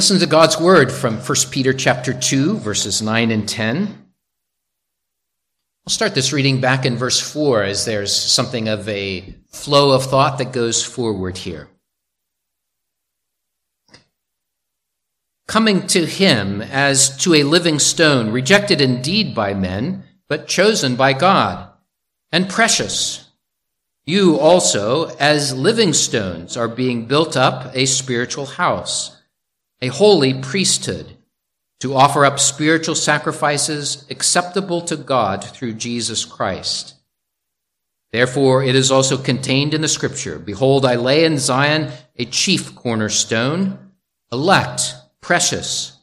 Listen to God's word from 1 Peter chapter 2 verses 9 and 10. I'll start this reading back in verse 4 as there's something of a flow of thought that goes forward here. Coming to him as to a living stone, rejected indeed by men, but chosen by God, and precious. You also, as living stones, are being built up a spiritual house a holy priesthood, to offer up spiritual sacrifices acceptable to God through Jesus Christ. Therefore, it is also contained in the scripture Behold, I lay in Zion a chief cornerstone, elect, precious,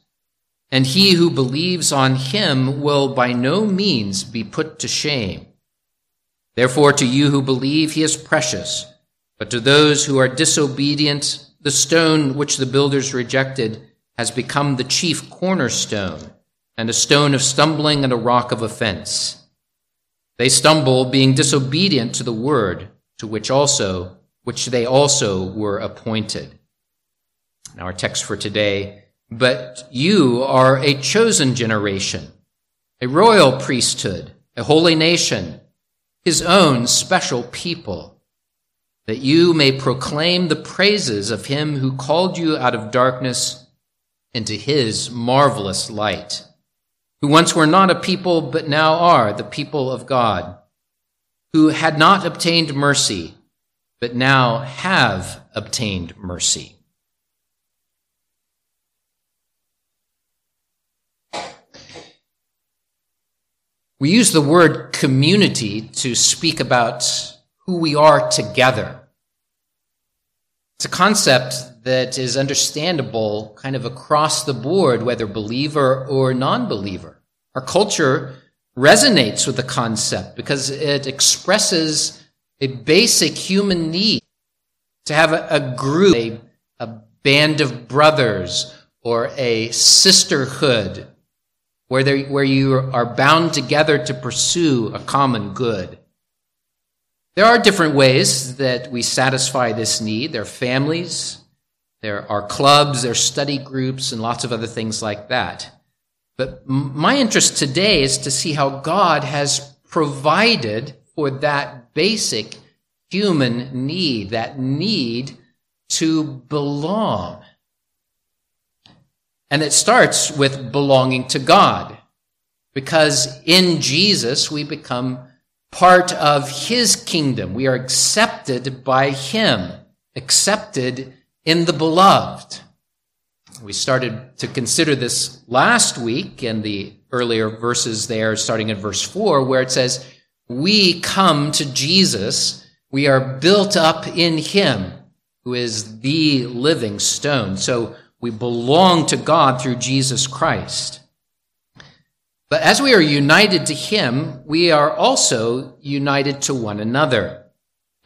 and he who believes on him will by no means be put to shame. Therefore, to you who believe, he is precious, but to those who are disobedient, the stone which the builders rejected has become the chief cornerstone, and a stone of stumbling and a rock of offense. They stumble, being disobedient to the word, to which also, which they also were appointed. Now our text for today, but you are a chosen generation, a royal priesthood, a holy nation, his own special people that you may proclaim the praises of him who called you out of darkness into his marvelous light, who once were not a people, but now are the people of God, who had not obtained mercy, but now have obtained mercy. We use the word community to speak about who we are together. It's a concept that is understandable kind of across the board, whether believer or non believer. Our culture resonates with the concept because it expresses a basic human need to have a, a group, a, a band of brothers, or a sisterhood where, where you are bound together to pursue a common good. There are different ways that we satisfy this need. There are families, there are clubs, there are study groups, and lots of other things like that. But my interest today is to see how God has provided for that basic human need, that need to belong. And it starts with belonging to God. Because in Jesus, we become part of his kingdom. We are accepted by him, accepted in the beloved. We started to consider this last week in the earlier verses there, starting at verse 4, where it says, We come to Jesus, we are built up in him, who is the living stone. So we belong to God through Jesus Christ. But as we are united to him, we are also united to one another.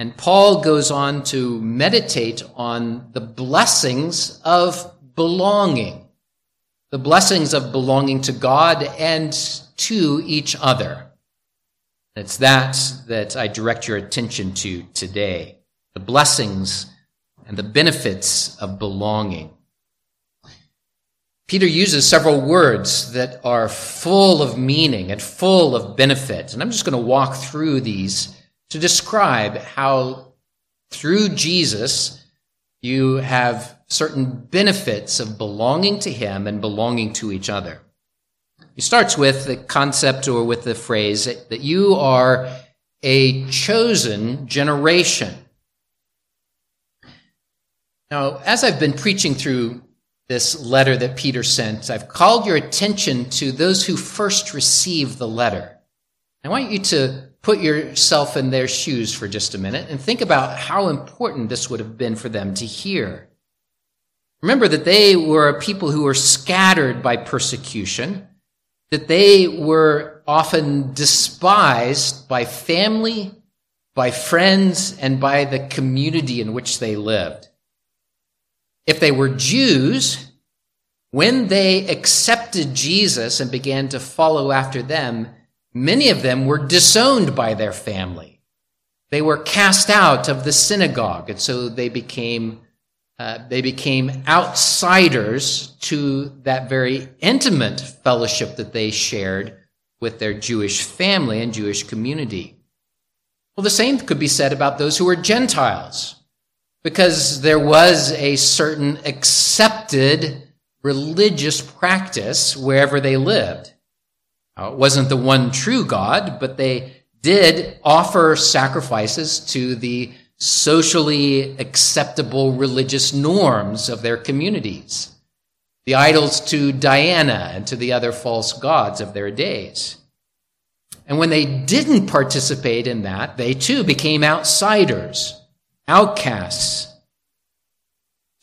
And Paul goes on to meditate on the blessings of belonging, the blessings of belonging to God and to each other. It's that that I direct your attention to today. The blessings and the benefits of belonging. Peter uses several words that are full of meaning and full of benefit. And I'm just going to walk through these to describe how through Jesus you have certain benefits of belonging to him and belonging to each other. He starts with the concept or with the phrase that you are a chosen generation. Now, as I've been preaching through this letter that Peter sent, I've called your attention to those who first received the letter. I want you to put yourself in their shoes for just a minute and think about how important this would have been for them to hear. Remember that they were a people who were scattered by persecution, that they were often despised by family, by friends, and by the community in which they lived. If they were Jews, when they accepted Jesus and began to follow after them, many of them were disowned by their family. They were cast out of the synagogue, and so they became uh, they became outsiders to that very intimate fellowship that they shared with their Jewish family and Jewish community. Well, the same could be said about those who were Gentiles, because there was a certain accepted religious practice wherever they lived. Now, it wasn't the one true God, but they did offer sacrifices to the socially acceptable religious norms of their communities, the idols to Diana and to the other false gods of their days. And when they didn't participate in that, they too became outsiders, outcasts.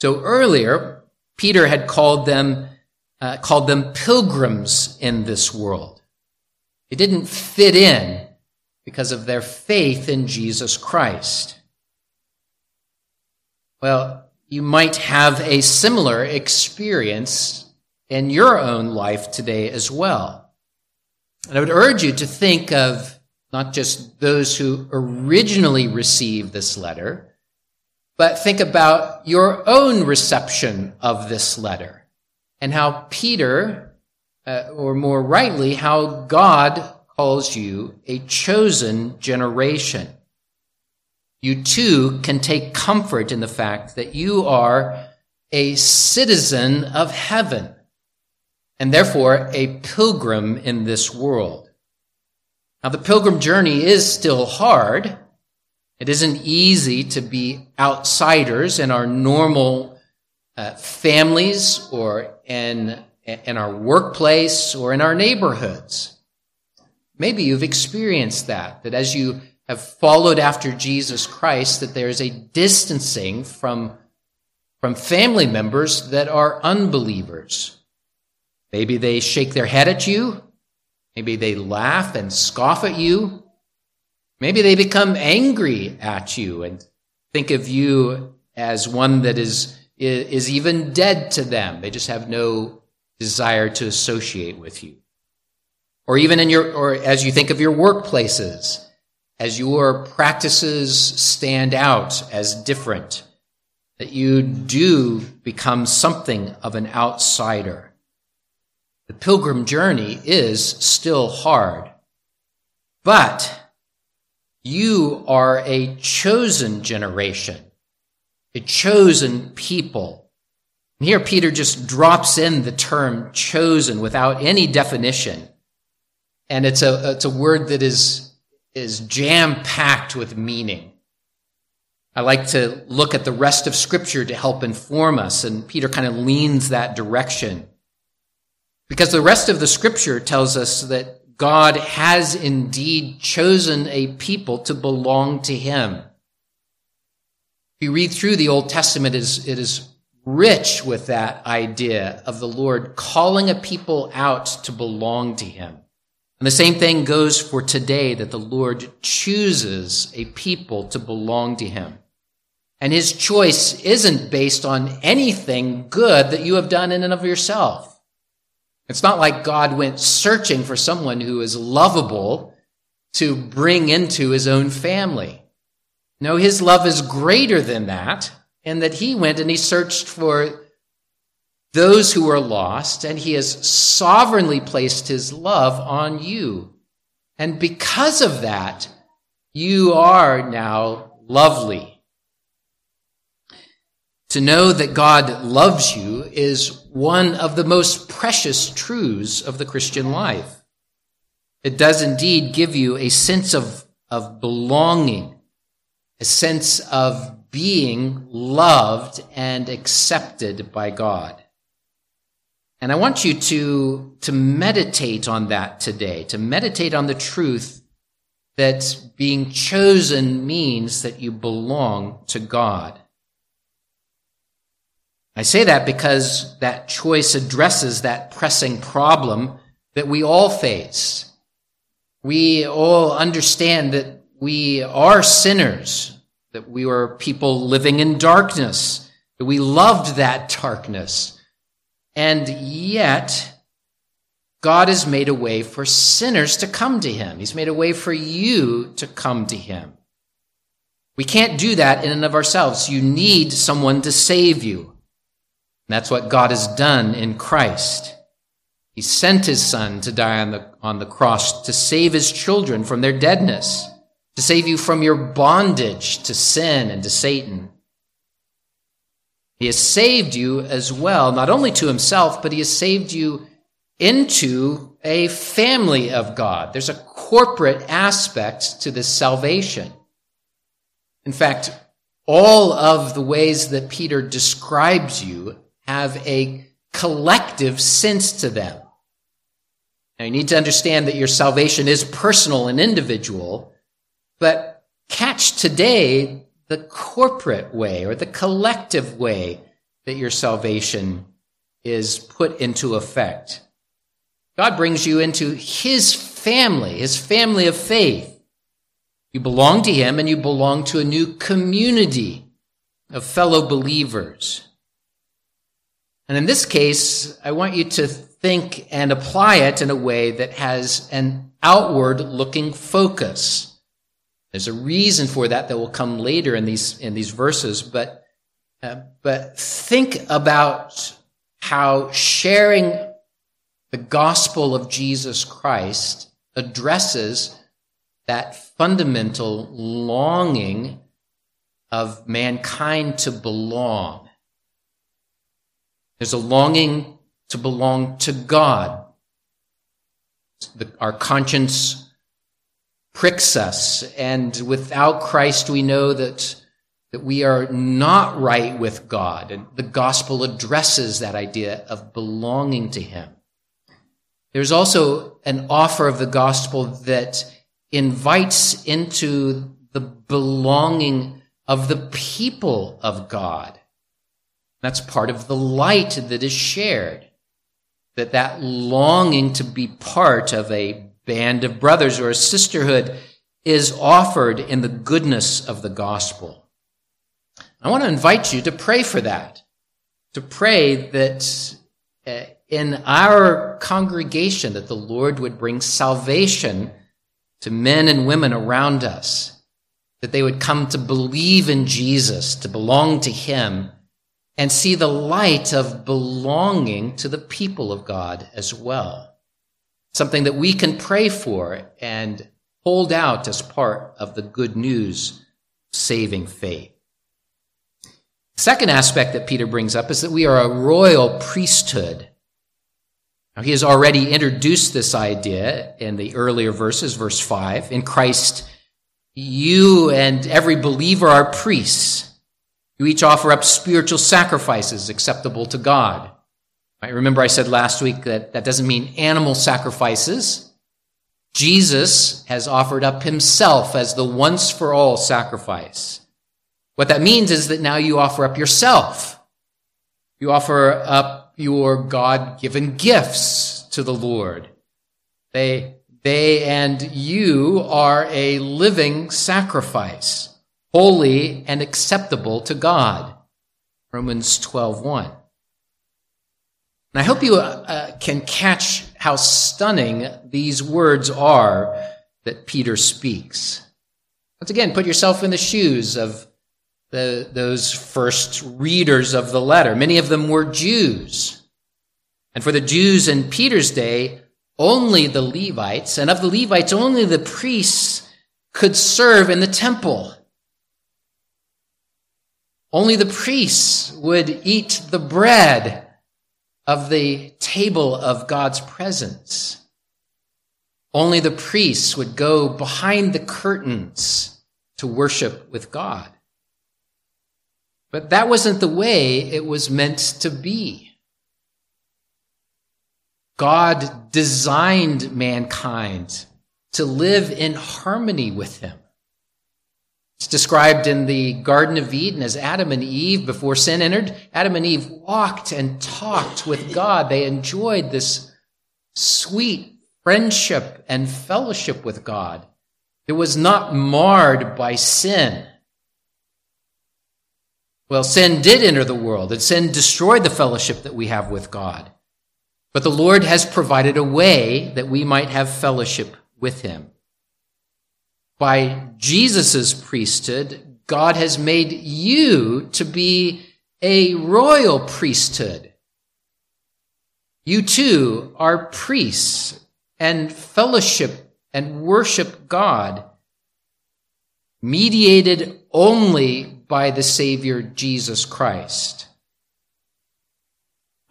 So earlier, Peter had called them, uh, called them pilgrims in this world. They didn't fit in because of their faith in Jesus Christ. Well, you might have a similar experience in your own life today as well. And I would urge you to think of not just those who originally received this letter, but think about your own reception of this letter and how Peter, uh, or more rightly, how God calls you a chosen generation you too can take comfort in the fact that you are a citizen of heaven and therefore a pilgrim in this world. Now, the pilgrim journey is still hard. It isn't easy to be outsiders in our normal uh, families or in, in our workplace or in our neighborhoods. Maybe you've experienced that, that as you have followed after Jesus Christ, that there is a distancing from, from family members that are unbelievers. Maybe they shake their head at you. Maybe they laugh and scoff at you. Maybe they become angry at you and think of you as one that is, is even dead to them. They just have no desire to associate with you. Or even in your, or as you think of your workplaces, as your practices stand out as different, that you do become something of an outsider. The pilgrim journey is still hard, but you are a chosen generation, a chosen people. And here Peter just drops in the term chosen without any definition. And it's a, it's a word that is is jam packed with meaning. I like to look at the rest of Scripture to help inform us, and Peter kind of leans that direction. Because the rest of the Scripture tells us that God has indeed chosen a people to belong to Him. If you read through the Old Testament, it is, it is rich with that idea of the Lord calling a people out to belong to Him. And the same thing goes for today that the Lord chooses a people to belong to him. And his choice isn't based on anything good that you have done in and of yourself. It's not like God went searching for someone who is lovable to bring into his own family. No, his love is greater than that, and that he went and he searched for those who are lost, and he has sovereignly placed his love on you. And because of that, you are now lovely. To know that God loves you is one of the most precious truths of the Christian life. It does indeed give you a sense of, of belonging, a sense of being loved and accepted by God. And I want you to, to meditate on that today, to meditate on the truth that being chosen means that you belong to God. I say that because that choice addresses that pressing problem that we all face. We all understand that we are sinners, that we were people living in darkness, that we loved that darkness and yet, God has made a way for sinners to come to him. He's made a way for you to come to him. We can't do that in and of ourselves. You need someone to save you. That's what God has done in Christ. He sent his son to die on the, on the cross to save his children from their deadness, to save you from your bondage to sin and to Satan. He has saved you as well, not only to himself, but he has saved you into a family of God. There's a corporate aspect to this salvation. In fact, all of the ways that Peter describes you have a collective sense to them. Now, you need to understand that your salvation is personal and individual, but catch today the corporate way or the collective way that your salvation is put into effect. God brings you into his family, his family of faith. You belong to him and you belong to a new community of fellow believers. And in this case, I want you to think and apply it in a way that has an outward looking focus. There's a reason for that that will come later in these, in these verses, but, uh, but think about how sharing the gospel of Jesus Christ addresses that fundamental longing of mankind to belong. There's a longing to belong to God. The, our conscience pricks us, and without Christ, we know that, that we are not right with God. And the gospel addresses that idea of belonging to Him. There's also an offer of the gospel that invites into the belonging of the people of God. That's part of the light that is shared. That that longing to be part of a band of brothers or a sisterhood is offered in the goodness of the gospel. I want to invite you to pray for that. To pray that uh, in our congregation that the Lord would bring salvation to men and women around us, that they would come to believe in Jesus, to belong to Him, and see the light of belonging to the people of God as well. Something that we can pray for and hold out as part of the good news saving faith. Second aspect that Peter brings up is that we are a royal priesthood. Now, he has already introduced this idea in the earlier verses, verse 5. In Christ, you and every believer are priests. You each offer up spiritual sacrifices acceptable to God. Right? Remember, I said last week that that doesn't mean animal sacrifices. Jesus has offered up himself as the once for all sacrifice. What that means is that now you offer up yourself. You offer up your God given gifts to the Lord. They, they and you are a living sacrifice, holy and acceptable to God. Romans 12:1. And I hope you uh, can catch how stunning these words are that Peter speaks. Once again, put yourself in the shoes of the, those first readers of the letter. Many of them were Jews. And for the Jews in Peter's day, only the Levites, and of the Levites, only the priests could serve in the temple. Only the priests would eat the bread of the table of God's presence. Only the priests would go behind the curtains to worship with God. But that wasn't the way it was meant to be. God designed mankind to live in harmony with him. It's described in the Garden of Eden as Adam and Eve, before sin entered, Adam and Eve walked and talked with God. They enjoyed this sweet friendship and fellowship with God. It was not marred by sin. Well, sin did enter the world, and sin destroyed the fellowship that we have with God. But the Lord has provided a way that we might have fellowship with him. By Jesus' priesthood, God has made you to be a royal priesthood. You too are priests and fellowship and worship God, mediated only by the Savior Jesus Christ.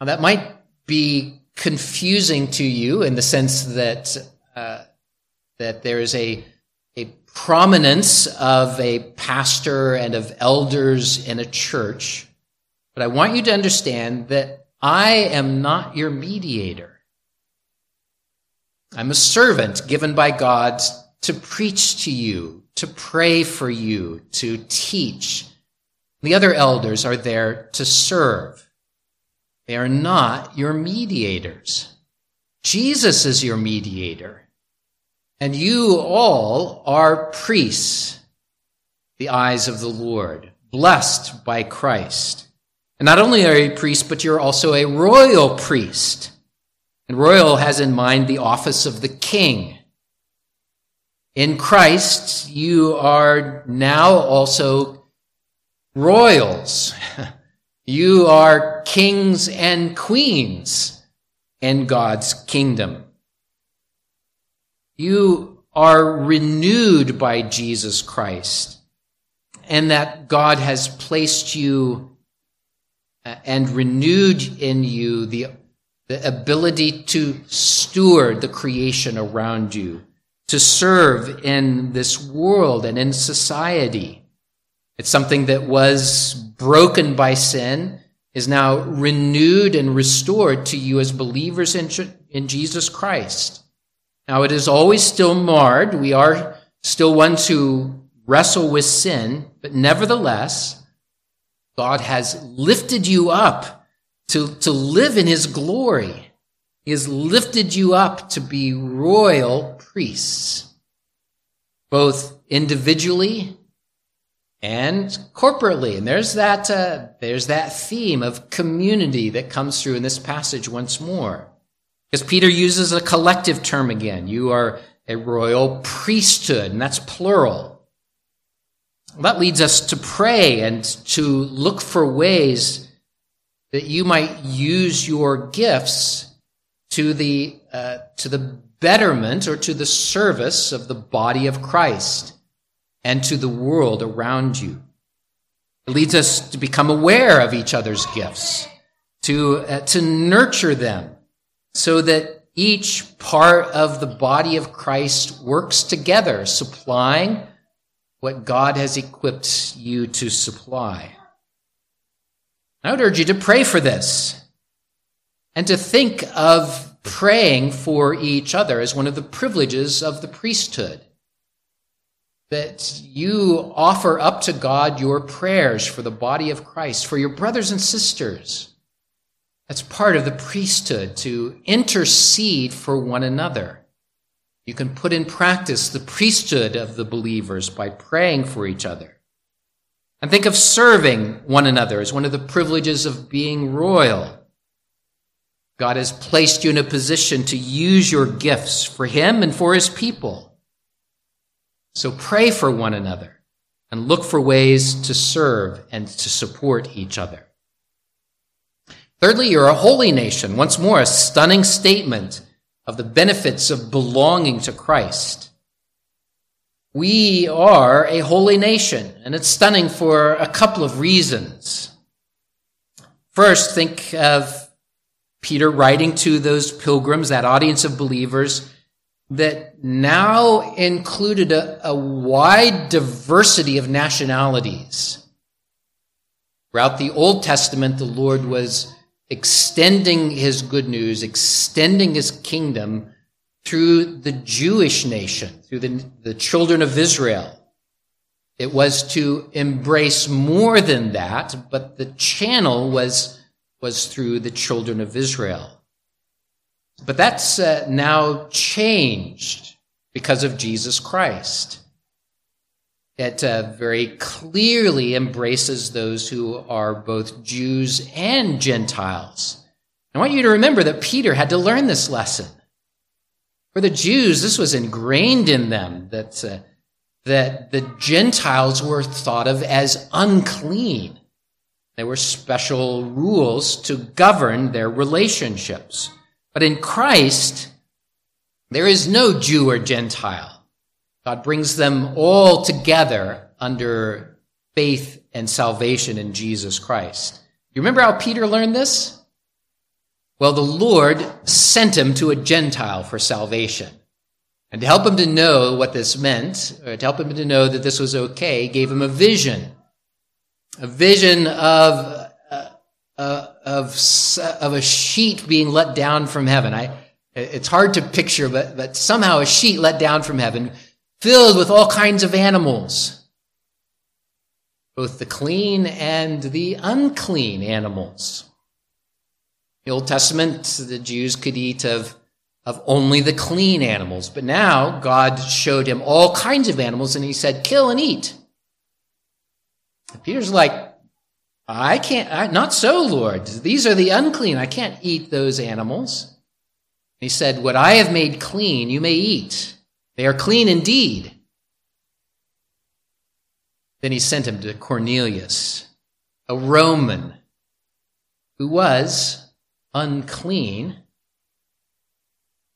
Now, that might be confusing to you in the sense that uh, that there is a a prominence of a pastor and of elders in a church, but I want you to understand that I am not your mediator. I'm a servant given by God to preach to you, to pray for you, to teach. The other elders are there to serve. They are not your mediators. Jesus is your mediator. And you all are priests, the eyes of the Lord, blessed by Christ. And not only are you a priest, but you're also a royal priest. And royal has in mind the office of the king. In Christ, you are now also royals. You are kings and queens in God's kingdom. You are renewed by Jesus Christ, and that God has placed you uh, and renewed in you the, the ability to steward the creation around you, to serve in this world and in society. It's something that was broken by sin, is now renewed and restored to you as believers in, in Jesus Christ. Now, it is always still marred. We are still ones who wrestle with sin, but nevertheless, God has lifted you up to, to live in his glory. He has lifted you up to be royal priests, both individually and corporately. And there's that, uh, there's that theme of community that comes through in this passage once more. Because Peter uses a collective term again. You are a royal priesthood, and that's plural. That leads us to pray and to look for ways that you might use your gifts to the, uh, to the betterment or to the service of the body of Christ and to the world around you. It leads us to become aware of each other's gifts, to, uh, to nurture them so that each part of the body of Christ works together, supplying what God has equipped you to supply. I would urge you to pray for this and to think of praying for each other as one of the privileges of the priesthood that you offer up to God your prayers for the body of Christ, for your brothers and sisters. That's part of the priesthood to intercede for one another. You can put in practice the priesthood of the believers by praying for each other. And think of serving one another as one of the privileges of being royal. God has placed you in a position to use your gifts for Him and for His people. So pray for one another and look for ways to serve and to support each other. Thirdly, you're a holy nation. Once more, a stunning statement of the benefits of belonging to Christ. We are a holy nation, and it's stunning for a couple of reasons. First, think of Peter writing to those pilgrims, that audience of believers, that now included a, a wide diversity of nationalities. Throughout the Old Testament, the Lord was extending his good news, extending his kingdom through the Jewish nation, through the, the children of Israel. It was to embrace more than that, but the channel was, was through the children of Israel. But that's uh, now changed because of Jesus Christ. It uh, very clearly embraces those who are both Jews and Gentiles. I want you to remember that Peter had to learn this lesson. For the Jews, this was ingrained in them that uh, that the Gentiles were thought of as unclean. There were special rules to govern their relationships. But in Christ, there is no Jew or Gentile. God brings them all together under faith and salvation in Jesus Christ. You remember how Peter learned this? Well, the Lord sent him to a Gentile for salvation. And to help him to know what this meant, or to help him to know that this was okay, gave him a vision a vision of, uh, uh, of, of a sheet being let down from heaven. I, it's hard to picture, but, but somehow a sheet let down from heaven filled with all kinds of animals, both the clean and the unclean animals. The Old Testament, the Jews could eat of, of only the clean animals, but now God showed him all kinds of animals and he said, kill and eat. Peter's like, I can't, I, not so, Lord. These are the unclean. I can't eat those animals. He said, What I have made clean, you may eat. They are clean indeed. Then he sent him to Cornelius, a Roman who was unclean,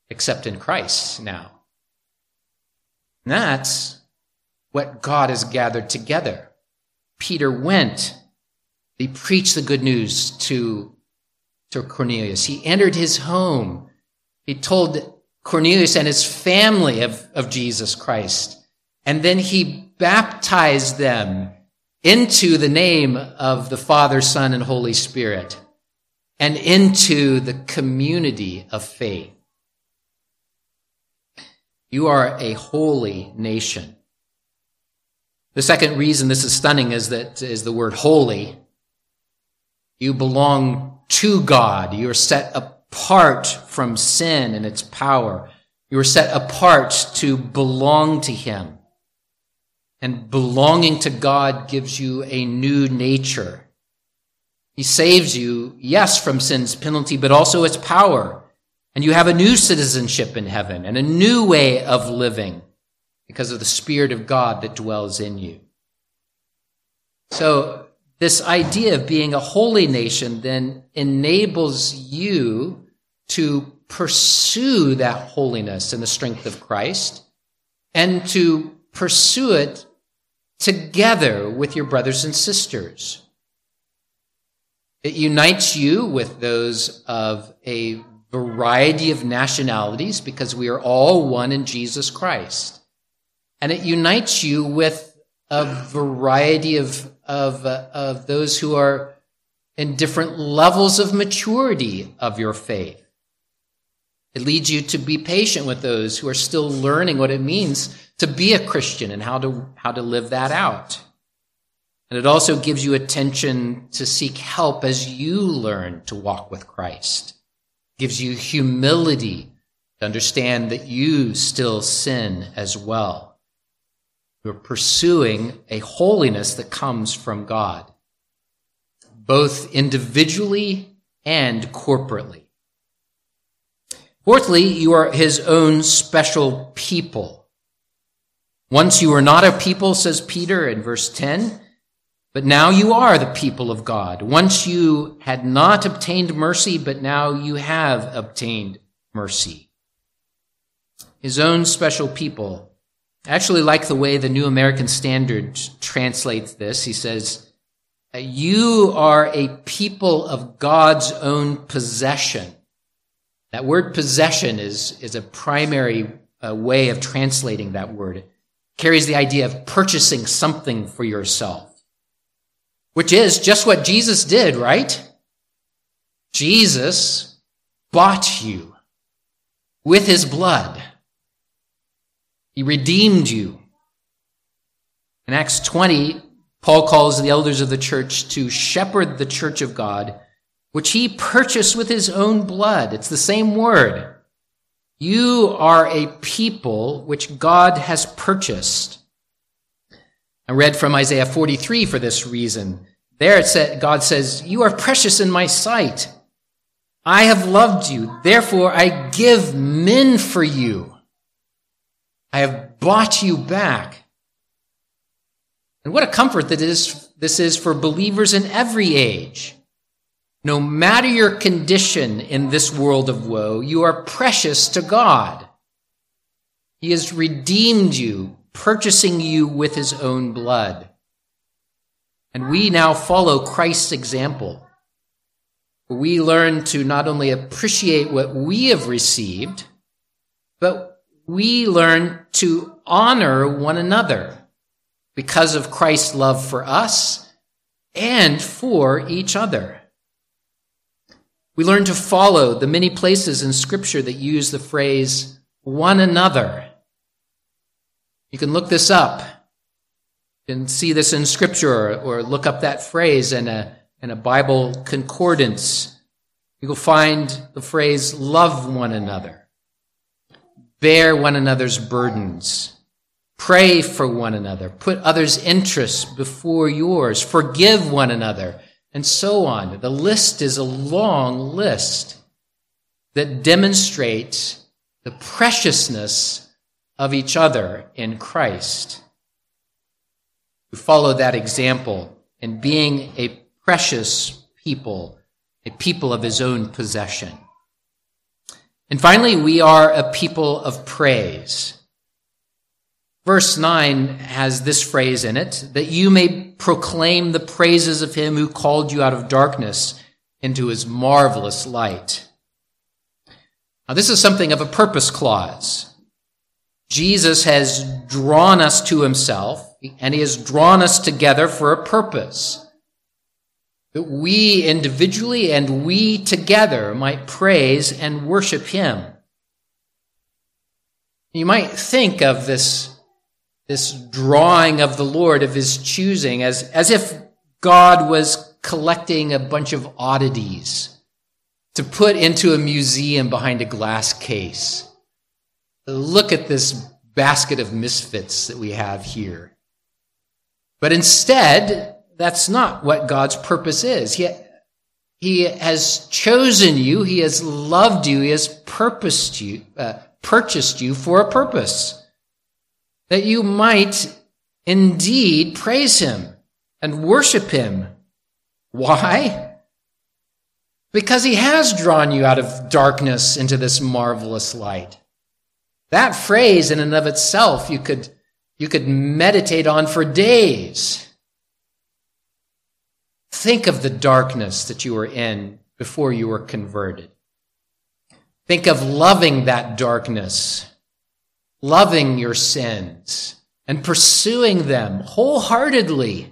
except in Christ now. And that's what God has gathered together. Peter went. He preached the good news to, to Cornelius. He entered his home. He told Cornelius and his family of, of Jesus Christ. And then he baptized them into the name of the Father, Son, and Holy Spirit and into the community of faith. You are a holy nation. The second reason this is stunning is that is the word holy. You belong to God. You are set apart from sin and its power. You are set apart to belong to Him. And belonging to God gives you a new nature. He saves you, yes, from sin's penalty, but also its power. And you have a new citizenship in heaven and a new way of living because of the Spirit of God that dwells in you. So, this idea of being a holy nation then enables you to pursue that holiness in the strength of Christ and to pursue it together with your brothers and sisters. It unites you with those of a variety of nationalities because we are all one in Jesus Christ and it unites you with a variety of, of, of those who are in different levels of maturity of your faith. It leads you to be patient with those who are still learning what it means to be a Christian and how to, how to live that out. And it also gives you attention to seek help as you learn to walk with Christ. It gives you humility to understand that you still sin as well. You're pursuing a holiness that comes from God, both individually and corporately. Fourthly, you are his own special people. Once you were not a people, says Peter in verse 10, but now you are the people of God. Once you had not obtained mercy, but now you have obtained mercy. His own special people I actually like the way the New American Standard translates this. He says, You are a people of God's own possession. That word possession is, is a primary uh, way of translating that word. It carries the idea of purchasing something for yourself, which is just what Jesus did, right? Jesus bought you with his blood. He redeemed you. In Acts 20, Paul calls the elders of the church to shepherd the church of God, which he purchased with his own blood. It's the same word. You are a people which God has purchased. I read from Isaiah 43 for this reason. There it said, God says, You are precious in my sight. I have loved you. Therefore, I give men for you. I have bought you back. And what a comfort that is, this is for believers in every age. No matter your condition in this world of woe, you are precious to God. He has redeemed you, purchasing you with his own blood. And we now follow Christ's example. We learn to not only appreciate what we have received, but we learn to honor one another because of Christ's love for us and for each other. We learn to follow the many places in Scripture that use the phrase one another. You can look this up. and see this in Scripture or look up that phrase in a, in a Bible concordance. You will find the phrase love one another, bear one another's burdens, pray for one another, put others' interests before yours, forgive one another and so on. The list is a long list that demonstrates the preciousness of each other in Christ. We follow that example in being a precious people, a people of his own possession. And finally, we are a people of praise. Verse 9 has this phrase in it that you may proclaim the praises of him who called you out of darkness into his marvelous light. Now, this is something of a purpose clause. Jesus has drawn us to himself, and he has drawn us together for a purpose. That we individually and we together might praise and worship him. You might think of this this drawing of the Lord of his choosing as, as if God was collecting a bunch of oddities to put into a museum behind a glass case. Look at this basket of misfits that we have here. But instead, that's not what God's purpose is. He, he has chosen you, He has loved you, He has purposed you, uh, purchased you for a purpose that you might indeed praise him and worship him. Why? Because he has drawn you out of darkness into this marvelous light. That phrase in and of itself you could, you could meditate on for days. Think of the darkness that you were in before you were converted. Think of loving that darkness loving your sins and pursuing them wholeheartedly.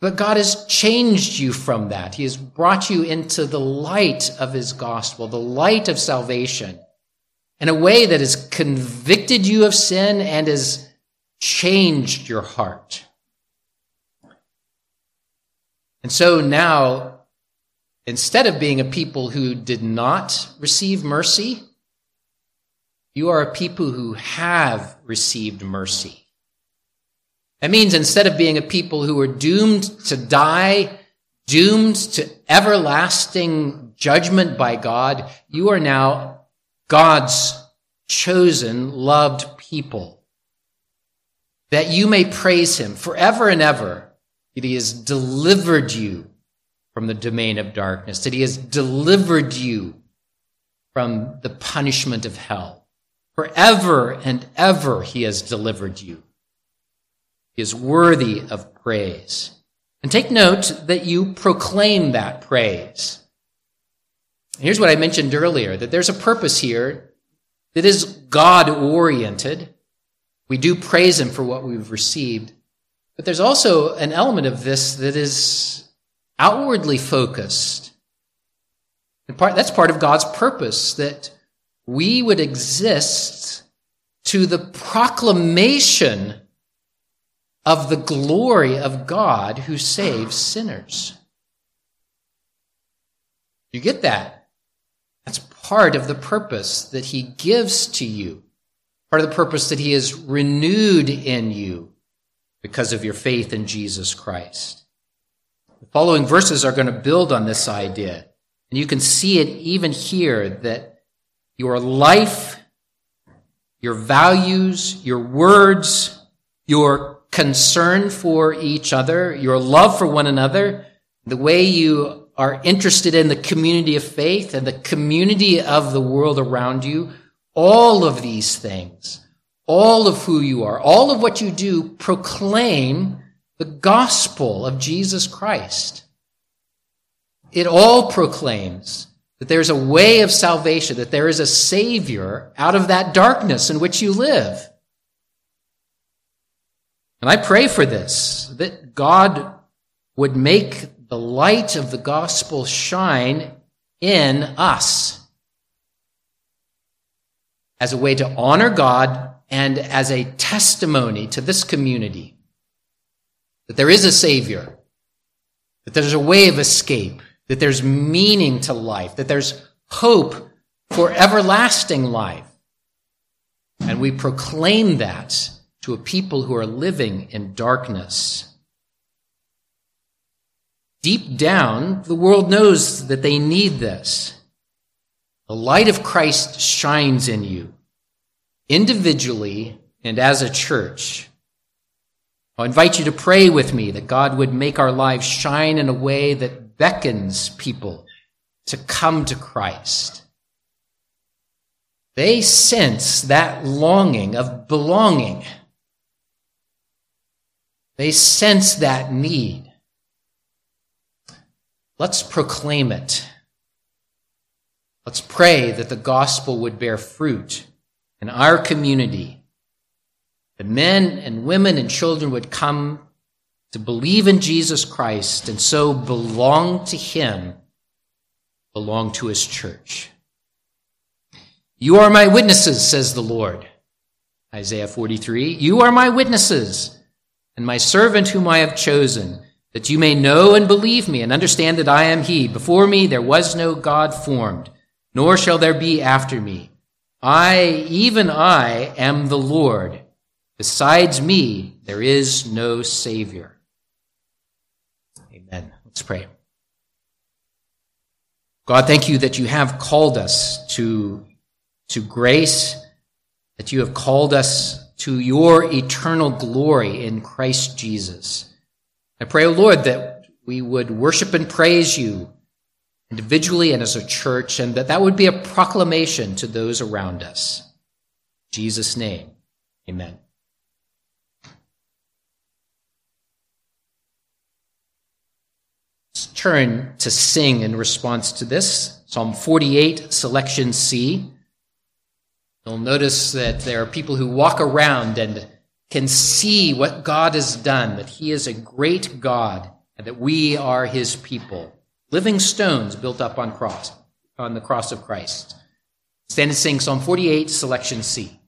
But God has changed you from that. He has brought you into the light of His gospel, the light of salvation, in a way that has convicted you of sin and has changed your heart. And so now, instead of being a people who did not receive mercy, you are a people who have received mercy. That means instead of being a people who are doomed to die, doomed to everlasting judgment by God, you are now God's chosen, loved people. That you may praise him forever and ever that he has delivered you from the domain of darkness, that he has delivered you from the punishment of hell. Forever and ever he has delivered you. He is worthy of praise. And take note that you proclaim that praise. Here's what I mentioned earlier that there's a purpose here that is God oriented. We do praise Him for what we've received, but there's also an element of this that is outwardly focused. And part, that's part of God's purpose that we would exist to the proclamation of the glory of God who saves sinners. You get that? That's part of the purpose that He gives to you, part of the purpose that He has renewed in you because of your faith in Jesus Christ. The following verses are going to build on this idea. And you can see it even here that your life, your values, your words, your concern for each other, your love for one another, the way you are interested in the community of faith and the community of the world around you, all of these things, all of who you are, all of what you do proclaim the gospel of Jesus Christ. It all proclaims that there's a way of salvation, that there is a Savior out of that darkness in which you live. And I pray for this, that God would make the light of the gospel shine in us as a way to honor God and as a testimony to this community that there is a Savior, that there's a way of escape, that there's meaning to life, that there's hope for everlasting life. And we proclaim that to a people who are living in darkness. Deep down, the world knows that they need this. The light of Christ shines in you, individually and as a church. I invite you to pray with me that God would make our lives shine in a way that beckons people to come to Christ. They sense that longing of belonging they sense that need. Let's proclaim it. Let's pray that the gospel would bear fruit in our community, that men and women and children would come to believe in Jesus Christ and so belong to Him, belong to His church. You are my witnesses, says the Lord. Isaiah 43. You are my witnesses and my servant whom I have chosen, that you may know and believe me and understand that I am he. Before me there was no God formed, nor shall there be after me. I, even I, am the Lord. Besides me, there is no Savior. Amen. Let's pray. God, thank you that you have called us to, to grace, that you have called us to your eternal glory in Christ Jesus. I pray, O oh Lord, that we would worship and praise you individually and as a church, and that that would be a proclamation to those around us. In Jesus' name, amen. Turn to sing in response to this. Psalm 48, selection C. You'll notice that there are people who walk around and can see what God has done, that He is a great God, and that we are His people, living stones built up on cross, on the cross of Christ. Stand and sing Psalm 48, selection C.